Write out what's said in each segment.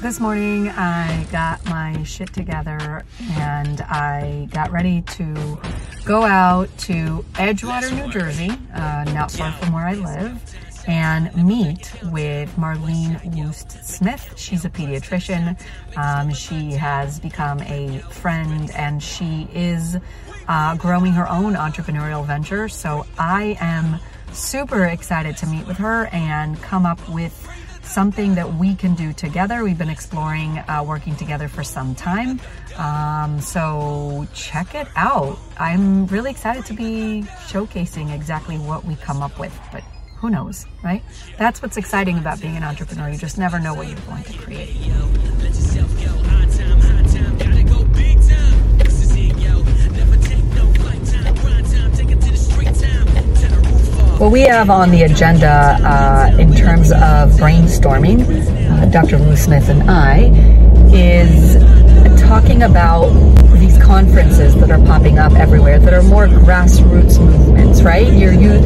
this morning I got my shit together and I got ready to go out to Edgewater, New Jersey, uh, not far from where I live, and meet with Marlene Wust-Smith. She's a pediatrician. Um, she has become a friend and she is uh, growing her own entrepreneurial venture. So I am super excited to meet with her and come up with something that we can do together. We've been exploring uh, working together for some time. Um, so check it out. I'm really excited to be showcasing exactly what we come up with, but who knows, right? That's what's exciting about being an entrepreneur. You just never know what you're going to create. What we have on the agenda uh, in terms of brainstorming, uh, Dr. Wust-Smith and I, is talking about these conferences that are popping up everywhere that are more grassroots movements, right? You're, you,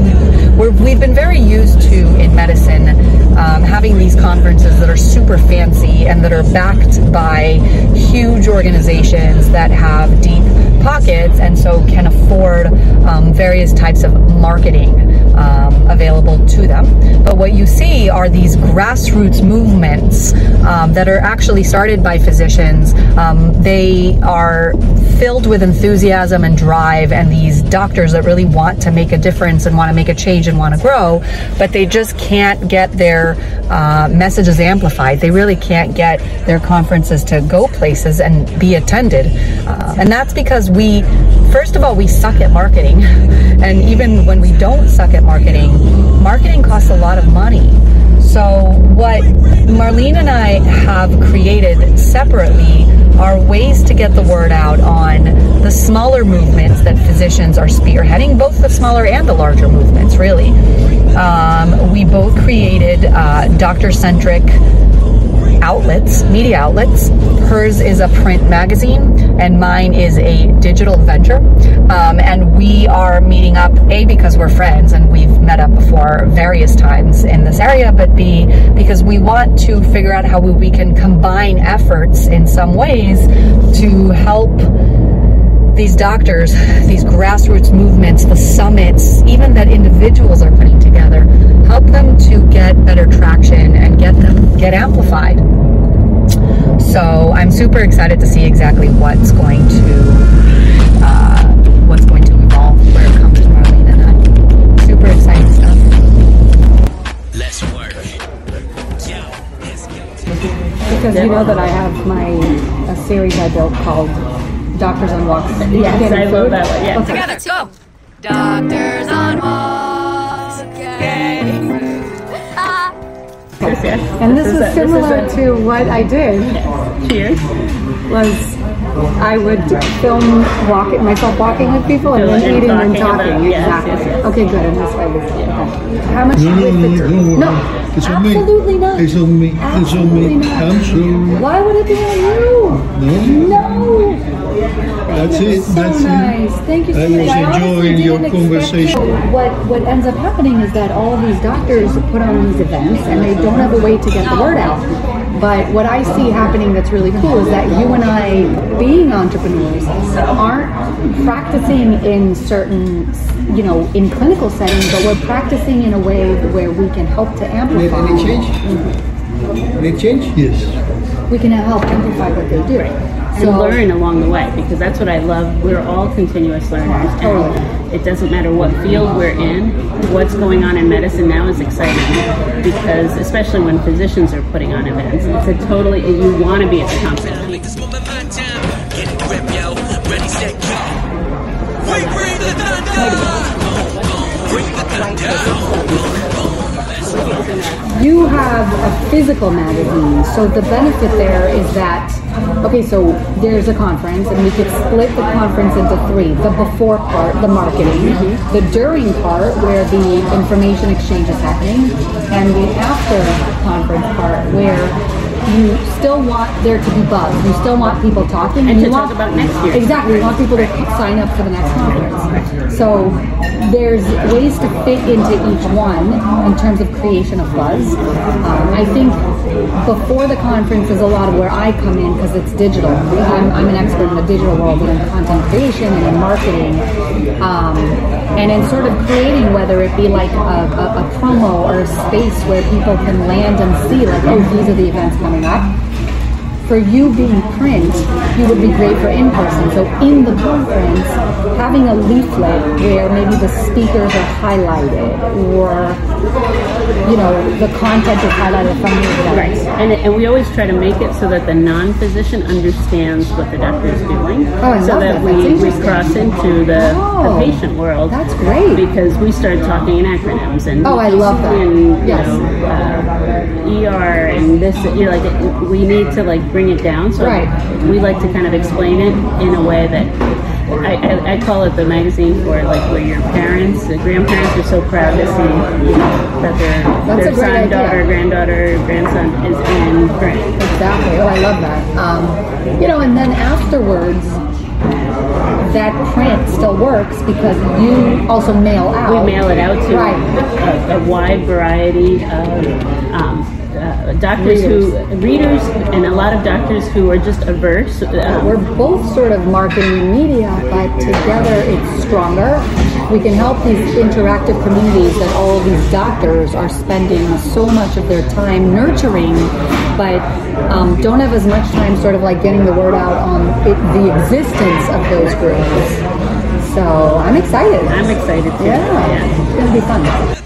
we're, we've been very used to in medicine um, having these conferences that are super fancy and that are backed by huge organizations that have deep pockets and so can afford um, various types of marketing um, available to them. But what you see are these grassroots movements um, that are actually started by physicians. Um, they are filled with enthusiasm and drive, and these doctors that really want to make a difference and want to make a change and want to grow, but they just can't get their uh, messages amplified. They really can't get their conferences to go places and be attended. Uh, and that's because we, first of all, we suck at marketing. And even when we don't suck at marketing, marketing costs a lot of money. So, what Marlene and I have created separately are ways to get the word out on the smaller movements that physicians are spearheading, both the smaller and the larger movements, really. Um, we both created uh, doctor centric outlets, media outlets. Hers is a print magazine, and mine is a digital venture. Um, and we are meeting up, A, because we're friends and we've met up before various times in this area, but B, because we want to figure out how we can combine efforts in some ways to help these doctors, these grassroots movements, the summits, even that individuals are putting together, help them to get better traction and get them get amplified. So I'm super excited to see exactly what's going to uh, what's going to evolve where it comes to Marlene and I. Super exciting stuff. Let's work. Because you know that I have my a series I built called Doctors on Walks. Yes, Getting I love that one. Yeah. Okay. Together, go. Doctors on walks. Yes. And this is was a- similar is a- to what I did. Cheers. Was I would film walking myself walking with people and then And eating and talking talking. about- yes, exactly. yes, yes. Okay, good. And this way was okay. How much No, no, with no, no, no, It's on me. absolutely not. It's on me. It's on me. not. I'm sorry. Why would it be on you? No. No. That's it. so That's nice. it. Thank you so I much. was enjoying your conversation. What what ends up happening is that all these doctors put on these events and they don't have a way to get the word out. But what I see happening that's really cool is that you and I, being entrepreneurs, aren't practicing in certain, you know, in clinical settings, but we're practicing in a way where we can help to amplify. Mm-hmm. any change? Any change? Yes. We can help amplify what they do. And learn along the way because that's what I love. We're all continuous learners. And it doesn't matter what field we're in, what's going on in medicine now is exciting because, especially when physicians are putting on events, it's a totally, you want to be at the conference. You have a physical magazine, so the benefit there is that okay, so there's a conference, and we could split the conference into three: the before part, the marketing; the during part, where the information exchange is happening, and the after conference part, where you still want there to be buzz. You still want people talking, And you to want, talk about next year. Exactly, you want people to sign up for the next conference. So there's ways to fit into each one in terms of creation of buzz. Um, I think before the conference is a lot of where I come in because it's digital. I'm, I'm an expert in the digital world and in content creation and in marketing. Um, and in sort of creating, whether it be like a, a, a promo or a space where people can land and see, like, oh, these are the events coming up for you being print, you would be great for in person. So in the conference, having a leaflet where maybe the speakers are highlighted or you know the content is highlighted from the event. Right, and, and we always try to make it so that the non-physician understands what the doctor is doing, Oh, I so that that. we, we cross into the, Oh, the patient world. that's great. because we started talking in acronyms and Oh, I love that. and, Yes. know, uh, ER and this. You know, like we need to like bring it down. So Right. we like to kind of explain it in a way that. I, I, I call it the magazine for like where your parents, the grandparents are so proud to see you know, that their That's their son, idea. daughter, granddaughter, grandson is in print. Exactly. Oh, I love that. Um, you know, and then afterwards, that print still works because you also mail out. We mail it out to Right. a, a wide variety of um, uh, doctors who readers and a lot of doctors who are just averse. Um, We're both sort of marketing media, but together it's stronger. We can help these interactive communities that all of these doctors are spending so much of their time nurturing, but um, don't have as much time sort of like getting the word out on it, the existence of those groups. So I'm excited. I'm excited too. Yeah, it's gonna be fun.